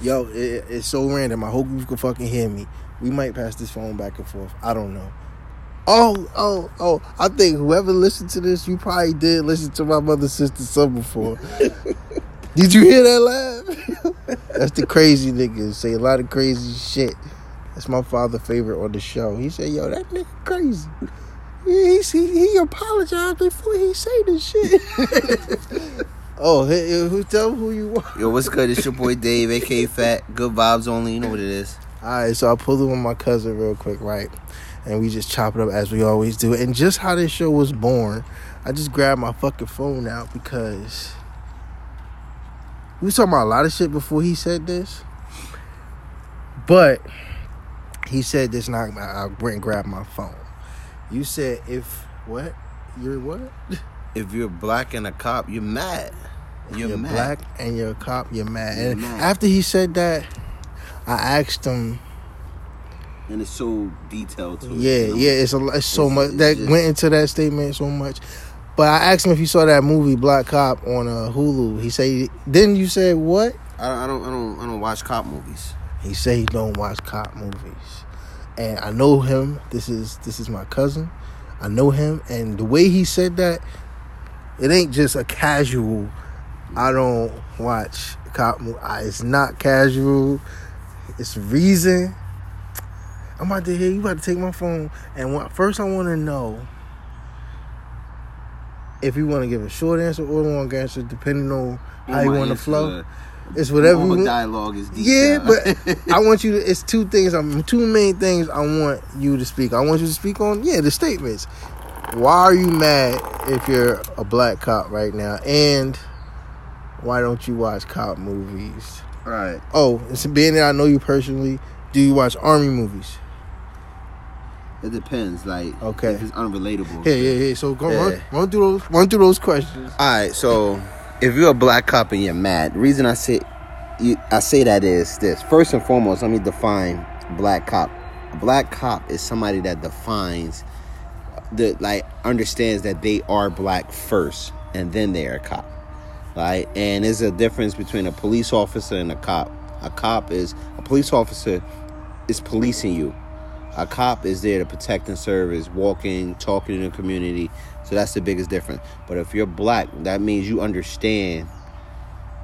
Yo, it, it's so random. I hope you can fucking hear me. We might pass this phone back and forth. I don't know. Oh, oh, oh! I think whoever listened to this, you probably did listen to my mother, sister, son before. did you hear that laugh? That's the crazy niggas say a lot of crazy shit. That's my father' favorite on the show. He said, "Yo, that nigga crazy." Yeah, he he, he apologized before he say this shit. oh, hey, who tell who you are? Yo, what's good? It's your boy Dave, aka Fat. Good vibes only. You know what it is. All right, so I pulled it with my cousin real quick, right? And we just chop it up as we always do. And just how this show was born, I just grabbed my fucking phone out because we was talking about a lot of shit before he said this. But he said this, and I, I went and grabbed my phone. You said if what? You're what? If you're black and a cop, you're mad. You're, You're mad. black and you're a cop, you're mad. You're and mad. after he said that, I asked him, and it's so detailed too. yeah, you know? yeah, it's a it's so It's- much it's that just- went into that statement so much. But I asked him if he saw that movie Black Cop on uh, Hulu. He said, then you said what? I don't, I don't, I don't, I don't watch cop movies. He said he don't watch cop movies, and I know him. This is this is my cousin. I know him, and the way he said that, it ain't just a casual. I don't watch cop movies. It's not casual. It's reason. I'm about to hear you. About to take my phone, and what, first I want to know if you want to give a short answer or a long answer, depending on how you want to flow. It's whatever you want. dialogue is Yeah, but I want you to. It's two things. I'm two main things I want you to speak. I want you to speak on. Yeah, the statements. Why are you mad if you're a black cop right now? And why don't you watch cop movies? right. Oh, it's being that I know you personally. Do you watch army movies? It depends. Like, Okay. if it's unrelatable. Yeah, yeah, yeah. So go run, Yeah. run through those, run through those questions. All right, so if you're a black cop and you're mad, the reason I say you, I say that is this. First and foremost, let me define black cop. A black cop is somebody that defines the like understands that they are black first and then they are a cop. Right? And there's a difference between a police officer and a cop. A cop is a police officer is policing you. A cop is there to protect and serve, is walking, talking in the community. So that's the biggest difference. But if you're black, that means you understand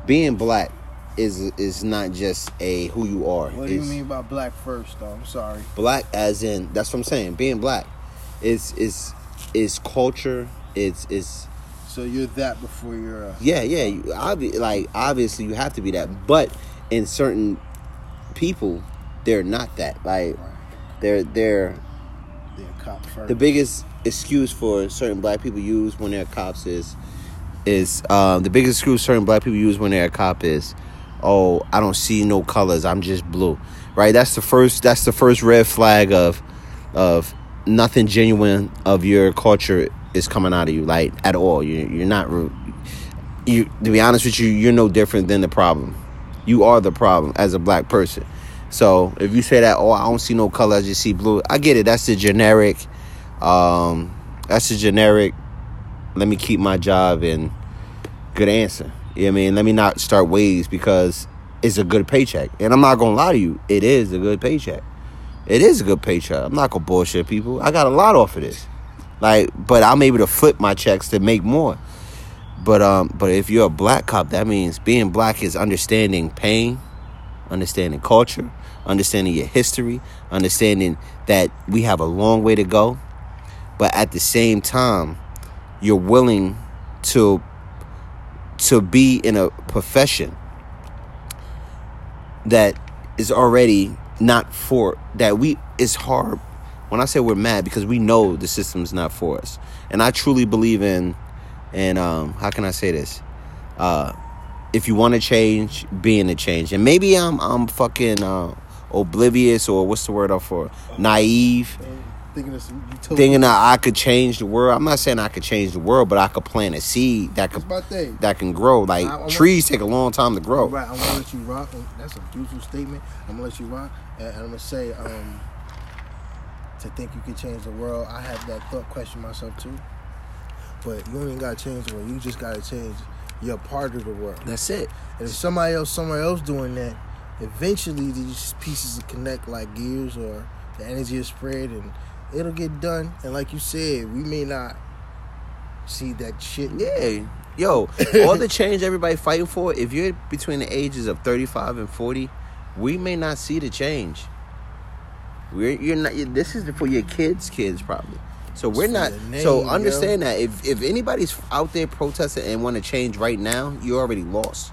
being black is is not just a who you are. What do you mean by black first, though? I'm sorry. Black as in that's what I'm saying. Being black is is is culture. It's it's So you're that before you're a. yeah, yeah. You, obvi- like obviously you have to be that, but in certain people, they're not that. Like they're they're They're cop first. the biggest excuse for certain black people use when they're cops is is um, the biggest excuse certain black people use when they're a cop is, oh, I don't see no colors. I'm just blue. Right. That's the first. That's the first red flag of of nothing genuine of your culture is coming out of you. Like at all. You you're not. You to be honest with you, you're no different than the problem. You are the problem as a black person. So if you say that, oh, I don't see no color, I just see blue. I get it. That's the generic. Um, that's the generic. Let me keep my job and good answer. You know I mean? Let me not start waves because it's a good paycheck. And I'm not gonna lie to you, it is a good paycheck. It is a good paycheck. I'm not gonna bullshit people. I got a lot off of this. Like, but I'm able to flip my checks to make more. But um, but if you're a black cop, that means being black is understanding pain, understanding culture, understanding your history, understanding that we have a long way to go. But at the same time, you're willing to to be in a profession that is already not for that we it's hard when I say we're mad because we know the system's not for us. And I truly believe in and um how can I say this? Uh if you want to change, be in the change. And maybe I'm I'm fucking uh oblivious or what's the word up for? Naive Thinking of some utopia. thinking that I could change the world. I'm not saying I could change the world, but I could plant a seed that could that can grow. Like I- I want- trees take a long time to grow. Right, I'm gonna let you rock. That's a beautiful statement. I'm gonna let you rock, and, I'm gonna say, um, to think you can change the world. I have that thought question myself too. But you ain't gotta change the world. You just gotta change your part of the world. That's it. And if somebody else somewhere else doing that, eventually these pieces will connect like gears or the energy is spread and it'll get done. And like you said, we may not see that shit. Yeah. Yo, all the change everybody fighting for, if you're between the ages of 35 and 40, we may not see the change. We're you're not this is for your kids' kids probably. So we're not name, so yo. understand that if if anybody's out there protesting and want to change right now, you already lost.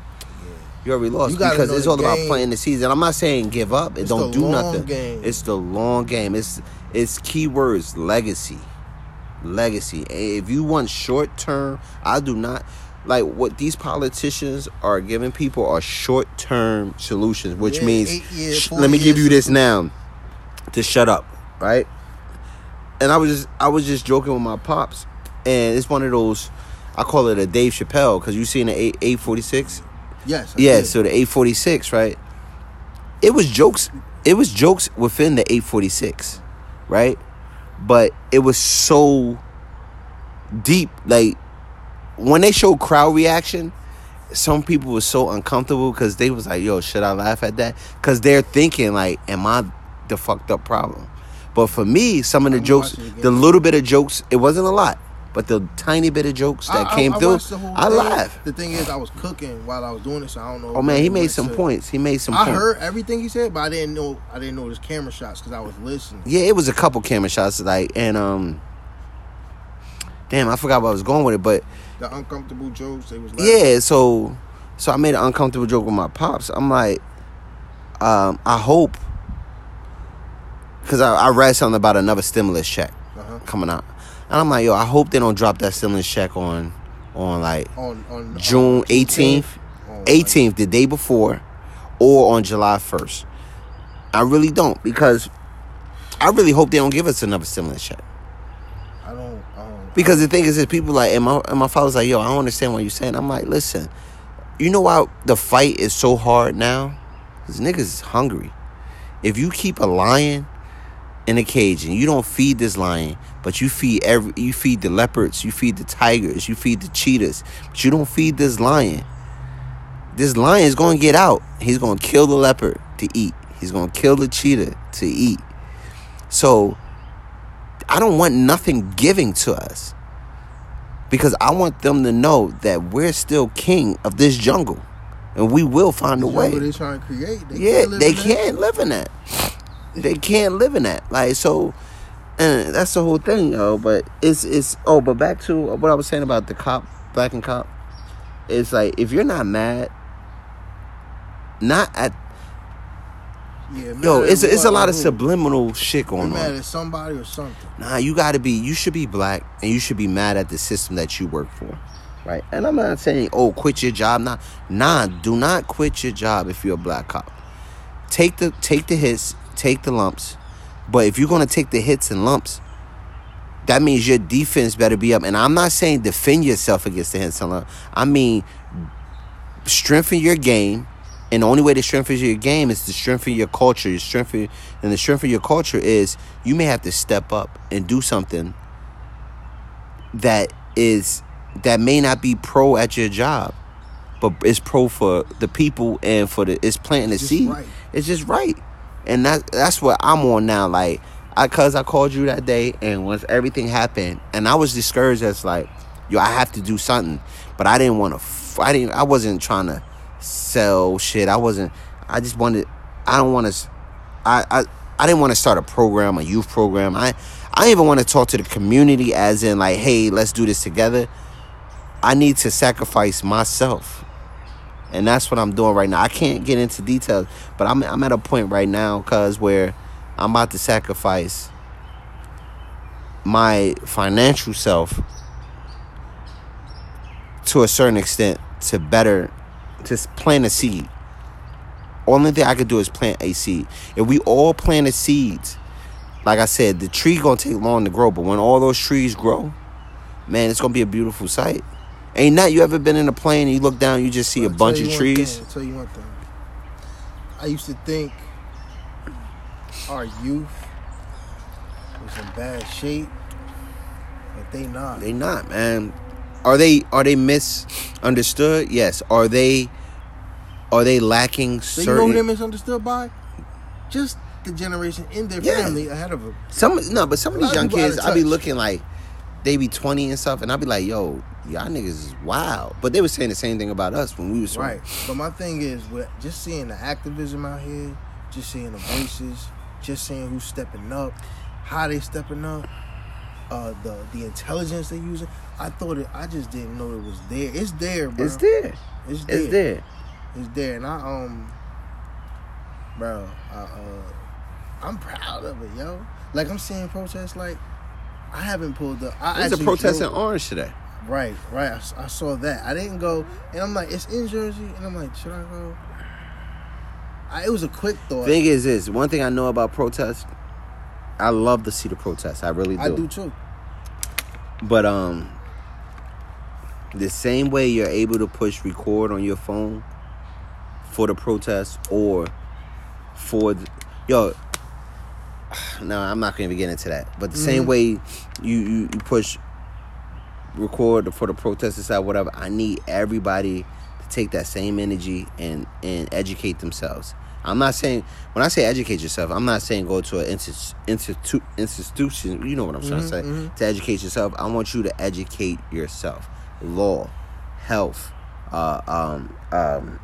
You already lost You because it's all about playing the season. I'm not saying give up and don't do nothing. game. It's the long game. It's it's keywords legacy, legacy. If you want short term, I do not like what these politicians are giving people are short term solutions, which Yeah, means eight year, sh- let me give you this now to shut up, right? And I was just I was just joking with my pops, and it's one of those I call it a Dave Chappelle because you seen the eight eight forty six. Yes. I Yeah, did. so the 846, right? It was jokes. It was jokes within the 846, right? But it was so deep. Like when they showed crowd reaction, some people were so uncomfortable because they was like, "Yo, should I laugh at that?" Because they're thinking like, "Am I the fucked up problem?" But for me, some of the jokes, watch it again. the little bit of jokes, it wasn't a lot, but the tiny bit of jokes that I- I- came I through, the whole I thing. laughed. The thing is, I was cooking while I was doing it, so I don't know. Oh man, he made some said. points. He made some. I points. heard everything he said, but I didn't know. I didn't know his camera shots because I was listening. Yeah, it was a couple camera shots, like and um, damn, I forgot where I was going with it, but The uncomfortable jokes, they was. laughing. yeah, so so I made an uncomfortable joke with my pops. I'm like, um, I hope because I, I read something about another stimulus check Uh-huh. coming out, and I'm like, yo, I hope they don't drop that stimulus check on on like On on June on 18th, Oh, my 18th, the day before, or on July 1st. I really don't because I really hope they don't give us another stimulus check. I don't. I don't Because the thing is, is people like, and my, and my father's like, yo, I don't understand what you're saying. I'm like, listen, you know why the fight is so hard now? Because niggas is hungry. If you keep a lion in a cage and you don't feed this lion, but you feed every, you feed the leopards, you feed the tigers, you feed the cheetahs, but you don't feed this lion. This lion is to get out. He's to kill the leopard to eat. He's to kill the cheetah to eat. So I don't want nothing giving to us because I want them to know that we're still king of this jungle and we will find a way. they trying to create. They Yeah, can't live they in can't live in that. They can't live in that. Like so, and that's the whole thing, yo. But it's it's oh, but back to what I was saying about the cop, black and cop. It's like if you're not mad, not at Yeah, yo, it's at it's a lot of Who? subliminal shit You going mad on. at somebody or something. Nah, you got to be. You should be black, and you should be mad at the system that you work for, right? And I'm not saying, oh, quit your job. Nah, nah, do not quit your job if you're a black cop. Take the take the hits, take the lumps, but if you're gonna take the hits and lumps, that means your defense better be up. And I'm not saying defend yourself against the hits and lumps. I mean strengthen your game. And the only way to strengthen your game is to strengthen your culture. Your strengthen and the strength of your culture is you may have to step up and do something that is that may not be pro at your job, but it's pro for the people and for the it's planting the seed. right. It's just right, and that that's what I'm on now. Like, I cause I called you that day, and once everything happened, and I was discouraged. As like, yo, I have to do something, but I didn't want to. I didn't. I wasn't trying to sell shit. I wasn't. I just wanted. I don't want to. I I I didn't want to start a program, a youth program. I I even want to talk to the community, as in like, hey, let's do this together. I need to sacrifice myself. And that's what I'm doing right now. I can't get into details, but I'm I'm at a point right now cuz where I'm about to sacrifice my financial self to a certain extent to better to plant a seed. Only thing I could do is plant a seed. If we all planted seeds, like I said, the tree gonna take long to grow, but when all those trees grow, man, it's gonna be a beautiful sight. Ain't that you ever been in a plane and you look down, you just see a I'll bunch of trees? thing, I'll tell you one thing. I used to think our youth was in bad shape, but they not. They not, man. Are they are they misunderstood? Yes. Are they are they lacking So you know who they're misunderstood by? Just the generation in their Yeah. family ahead of them. some no, but some of these young out kids, of I be looking like they be twenty and stuff, and I'd be like, yo, y'all niggas is wild. But they were saying the same thing about us when we was. Right. But my thing is, with just seeing the activism out here, just seeing the voices, just seeing who's stepping up, how they stepping up, uh, the the intelligence they're using. I thought it. I just didn't know it was there. It's there, bro. It's there. It's there. It's there. It's there, and I um, bro, I, uh, I'm proud of it, yo. Like I'm seeing protests. Like I haven't pulled up. I There's a protest in Orange today. Right, right. I saw that. I didn't go, and I'm like, it's in Jersey, and I'm like, should I go? I, it was a quick thought. Thing is, this one thing I know about protests. I love to see the protests. I really do. I do too. But um, the same way you're able to push record on your phone for the protest or for the, yo. No, I'm not going to get into that. But the same Mhm. way you, you you push record for the protest stuff, whatever. I need everybody to take that same energy and and educate themselves. I'm not saying when I say educate yourself, I'm not saying go to an institu- institu- institution. You know what I'm trying to say Mhm, mhm. to educate yourself. I want you to educate yourself. Law, health, uh, um, um,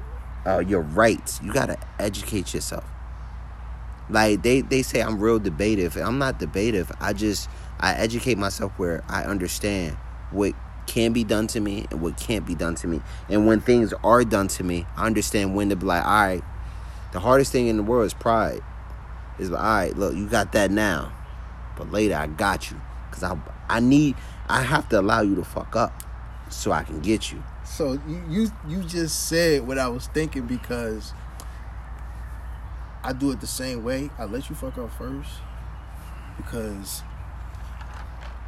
uh, your rights. You gotta educate yourself. Like they, they say I'm real debative. I'm not debative. I just I educate myself where I understand what can be done to me and what can't be done to me. And when things are done to me, I understand when to be like, all right, the hardest thing in the world is pride. Is like, all right, look, you got that now, but later I got you, cause I I need I have to allow you to fuck up, so I can get you. So you, you you just said what I was thinking because I do it the same way. I let you fuck up first because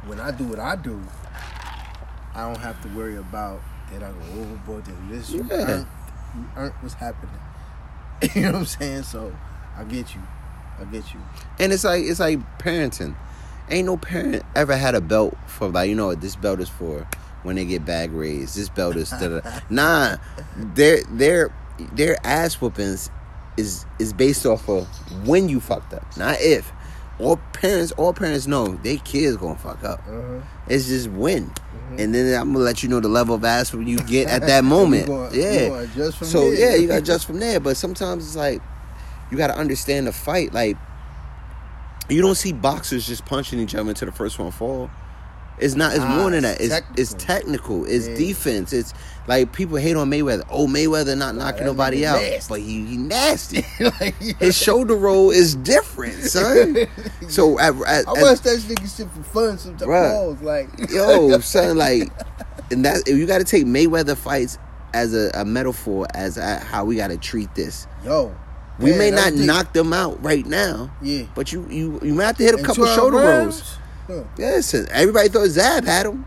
when I do what I do, I don't have to worry about that I go overboard? Did this? You Yeah. earned, you earned what's happening. you know what I'm saying? So I get you. I get you. And it's like it's like parenting. Ain't no parent ever had a belt for like you know what this belt is for when they get bag raised. This belt is nah. Their their their ass whoopings is is based off of when you fucked up, not if. All parents all parents know their kids gonna fuck up. Uh-huh. It's just when. And then I'm gonna let you know the level of ass you get at that moment. Gonna- yeah. so there. yeah, you gotta adjust from there. But sometimes it's like you gotta understand the fight. Like you don't see boxers just punching each other until the first one fall. It's not. It's Ah, more than that. it's It's it's technical. It's Yeah. defense. It's like people hate on Mayweather. Oh, Mayweather not knocking that nobody out, nasty. but he, he nasty. like, His shoulder roll is different, son. So at, at, I watch that nigga shit for fun sometimes. Pause, Like yo, son, like, and that you got to take Mayweather fights as a, a metaphor as a, how we got to treat this. Yo, We man, may not knock them out right now, Yeah. but you you you might have to hit a couple shoulder rounds? rolls. Huh. Listen, everybody thought Zab had him.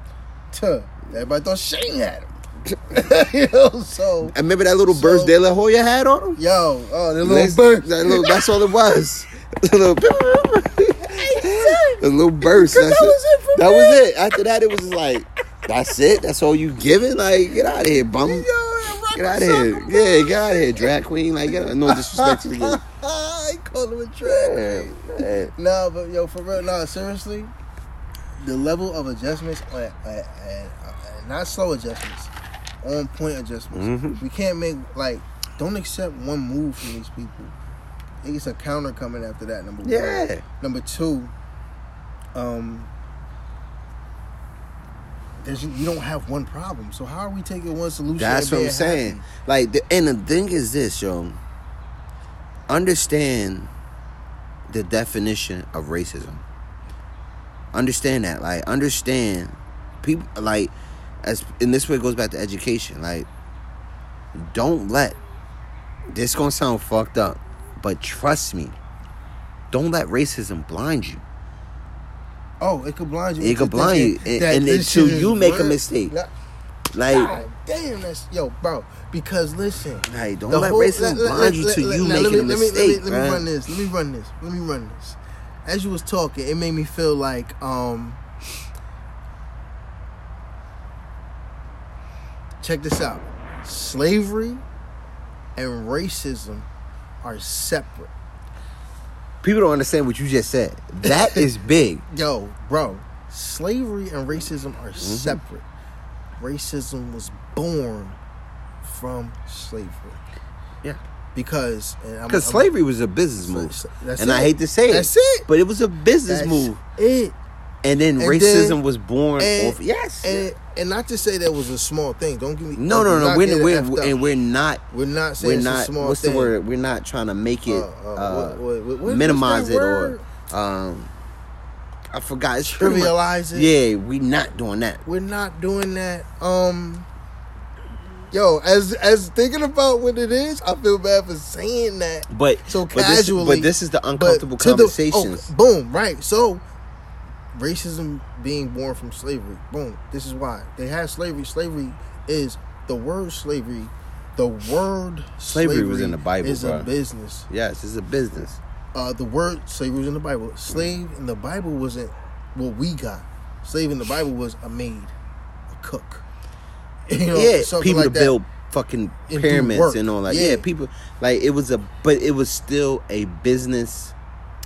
Tuh. Everybody thought Shane had him. you know, so And remember that little So- burst De La Hoya had on him? yo, oh, the little That's- burst. That little, that's all it was. A little, a little burst. That's that was it for That me. was it. After that, it was just like, that's it. That's all you giving. Like, get out of here, bum. Yo, Get out of here. Yeah, get out of here, drag queen. Like, get out. no disrespect to the game. I call him a drag. No, but yo, for real, no, seriously, the level of adjustments, not slow adjustments, on point adjustments. Mhm. We can't make like, don't accept one move from these people. It's a counter coming after that. Number Yeah. one. Number two, um, there's you don't have one problem. So how are we taking one solution? That's what I'm saying. happy? Like, the, and the thing is this, yo. Understand the definition of racism. Understand that. Like, understand people. Like, as in this way it goes back to education. Like, don't let this gonna sound fucked up, but trust me. Don't let racism blind you. Oh, it could blind you. It could blind you, and- and until you make a mistake. Nah, Like, God damn, that's yo, bro. Because listen, Hey, don't let whole- racism blind you till you let me, a let me- mistake, Let me, let me run this. Let me run this. Let me run this. As you was talking, it made me feel like um. Check this out. Slavery and racism are separate. People don't understand what you just said. That is big. Yo, bro, slavery and racism are Mm-hmm. separate. Racism was born from slavery. Yeah. Because Because I'm- slavery was a business move. and I hate to say it. That's it. But it was a business That's move. It. And then And racism then- was born and- off. Yes. And and not to say that was a small thing. Don't give me no, no, do no. We're, it we're, and we're not. We're not saying We're it's not. a small What's thing. the word? We're not trying to make it Uh, uh, uh, what- what- what- minimize it word? or um. I forgot. It's Trivialize it. Yeah, we're not doing that. We're not doing that. Um, yo, as as thinking about what it is, I feel bad for saying that. But So but this, casually, but this is the uncomfortable to the- conversations. oh, boom, right. So racism being born from slavery. Boom. This is why they had slavery. Slavery is the word slavery. The word Slavery was in the Bible, Is bro. a business. yes, it's a business. uh, the word slavery was in the Bible. Slave in the Bible wasn't what we got. Slave in the Bible was a maid, a cook. You know, yeah, people like to build fucking And pyramids and all that. Yeah. Yeah. people like it was a, but it was still a business.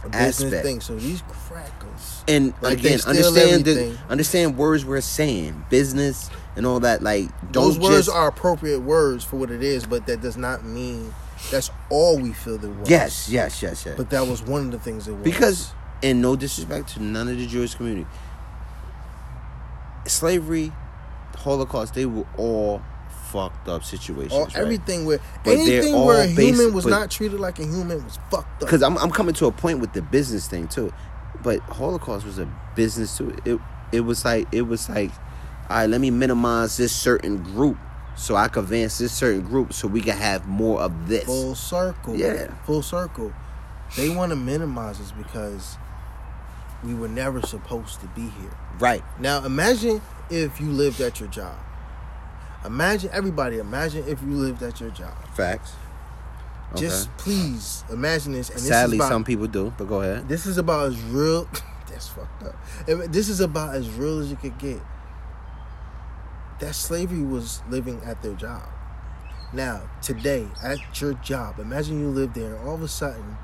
a business aspect. thing. So these crackers, And Like, again, understand the, understand words we're saying, business and all that. Like don't those words just, are appropriate words for what it is, but that does not mean that's all we feel it was. yes, yes, yes, yes. but that was one of the things it was. because, and no disrespect to none of the Jewish community, slavery, Holocaust, they were all fucked up situations. all, right? everything where But anything where a human basic- was but- not treated like a human was fucked up. because I'm I'm coming to a point with the business thing too, but Holocaust was a business too. It it was like it was like, all right, let me minimize this certain group so I can advance this certain group so we can have more of this. full circle. Yeah. full circle. They want to minimize us because we were never supposed to be here. Right. Now imagine if you lived at your job. Imagine everybody. Imagine if you lived at your job. Facts. Okay. Just please imagine this. And this Sadly, is about, some people do, but go ahead. This is about as real. That's fucked up. This is about as real as you could get. That slavery was living at their job. Now, today, at your job, imagine you live there, all of a sudden,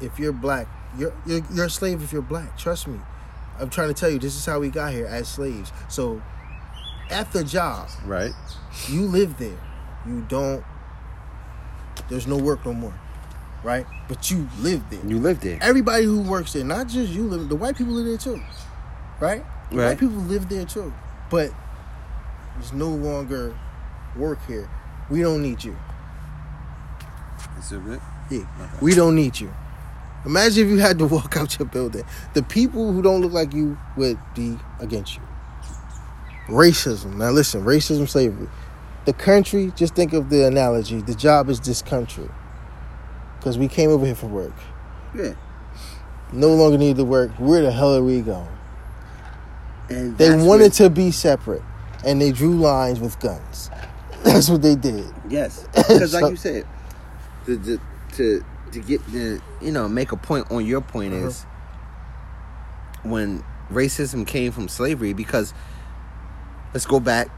if you're black, you're, you're you're a slave if you're black. Trust me. I'm trying to tell you, this is how we got here as slaves. So, at the job, Right. you live there. You don't. There's no work no more, right? But you live there You live there. everybody who works there, not just you live the white people live there too. Right? The Right. White people live there too. But there's no longer work here. We don't need you. Is it? Yeah. We don't need you. Imagine if you had to walk out your building. The people who don't look like you would be against you. Racism. Now listen, racism, slavery. The country, just think of the analogy. The job is this country. Because we came over here for work. Yeah. No longer need to work. Where the hell are we going? And They wanted what- to be separate, and they drew lines with guns. That's what they did. Yes, because like you said, the, the, to to get the you know make a point on your point Uh-huh. is when racism came from slavery because let's go back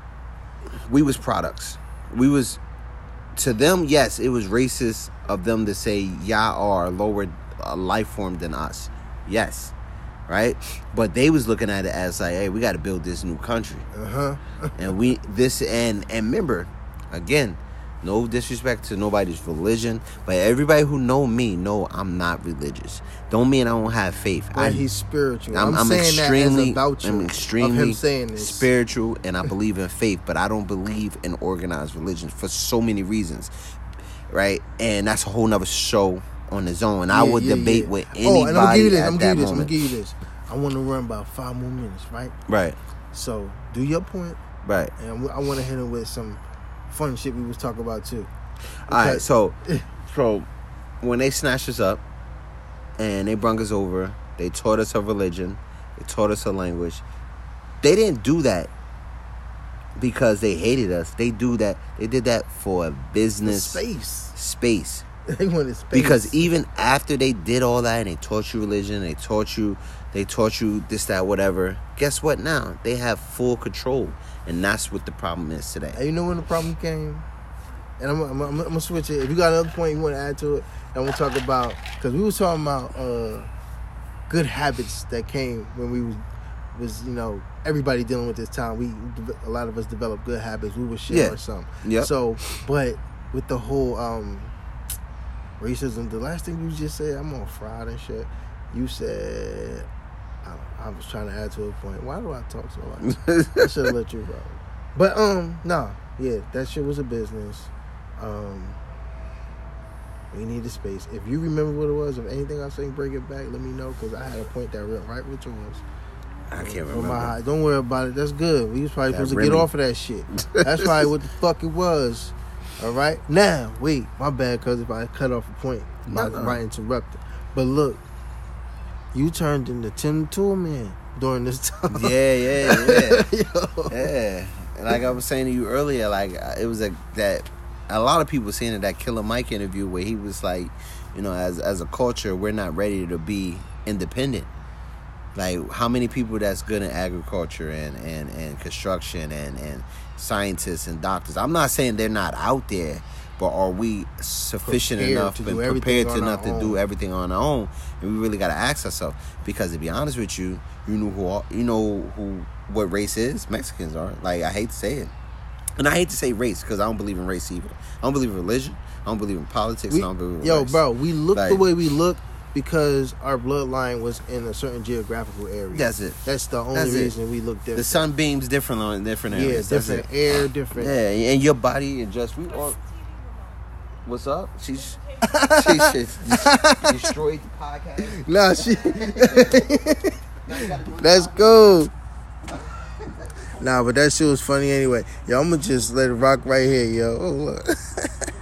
we was products we was to them yes it was racist of them to say y'all are lower uh, life form than us yes right but they was looking at it as like hey we got to build this new country Uh huh. and we this and and remember again no disrespect to nobody's religion but everybody who know me know i'm not religious don't mean i don't have faith But I, he's spiritual. I'm, I'm, I'm saying extremely that as a voucher i'm extremely saying this. spiritual and i believe in faith but i don't believe in organized religion for so many reasons right and that's a whole nother show on its own i Yeah, would yeah, debate yeah. with anybody Oh, and I'm gonna give you this. I'm gonna give you this. I'm moment gonna give you this. I want to run about five more minutes, right? right So do your point, right and I want to hit him with some fun shit we was talking about too. All right, so eh. so when they snatched us up and they brung us over, they taught us a religion, they taught us a language. They didn't do that because they hated us. They do that. They did that for a business space. space. They wanted space Because even after they did all that and they taught you religion, they taught you, they taught you this, that, whatever. Guess what? Now they have full control, and that's what the problem is today. And you know when the problem came? and I'm, I'm, I'm, I'm gonna switch it. If you got another point you want to add to it, and we'll talk about because we was talking about uh, good habits that came when we was was you know everybody dealing with this time. We a lot of us developed good habits. We were sharing Yeah. some. Yeah. So, but with the whole um racism, the last thing you just said, I'm on fraud and shit. You said. I, I was trying to add to a point. Why do I talk so much? I should have let you roll. But um, nah, yeah, that shit was a business. Um, we need a space. If you remember what it was, if anything I say, break it back. Let me know because I had a point that went right with yours. I can't remember. my. Don't worry about it. That's good. We was probably That supposed to get off of that shit. That's probably what the fuck it was. All right. Now, wait, my bad, cause if I cut off a point, No, no. right interrupted. But look, you turned into Tim Toolman during this time. Yeah, yeah, yeah. Yeah, and like I was saying to you earlier, like uh, it was a that a lot of people saying in that Killer Mike interview where he was like, you know, as as a culture, we're not ready to be independent. Like how many people that's good in agriculture and and and construction and and scientists and doctors? I'm not saying they're not out there. But are we sufficient Prepared enough and prepared on enough to do everything on our own? And we really got to ask ourselves because to be honest with you, you know who all- you know who what race is. Mexicans are. Like I hate to say it, and I hate to say race because I don't believe in race either. I don't believe in religion. I don't believe in politics. We- I don't believe in yo, race. bro, we look the way we look because our bloodline was in a certain geographical area. That's it. That's the only That's it. reason we look different. The sun beams different on different yeah, areas. That's different it. air, different. Yeah, and your body and just we all. What's up? She's she, destroyed the podcast. Nah, she. That's cool. Nah, but that shit was funny anyway. Yo, I'm gonna just let it rock right here, yo. Oh, look.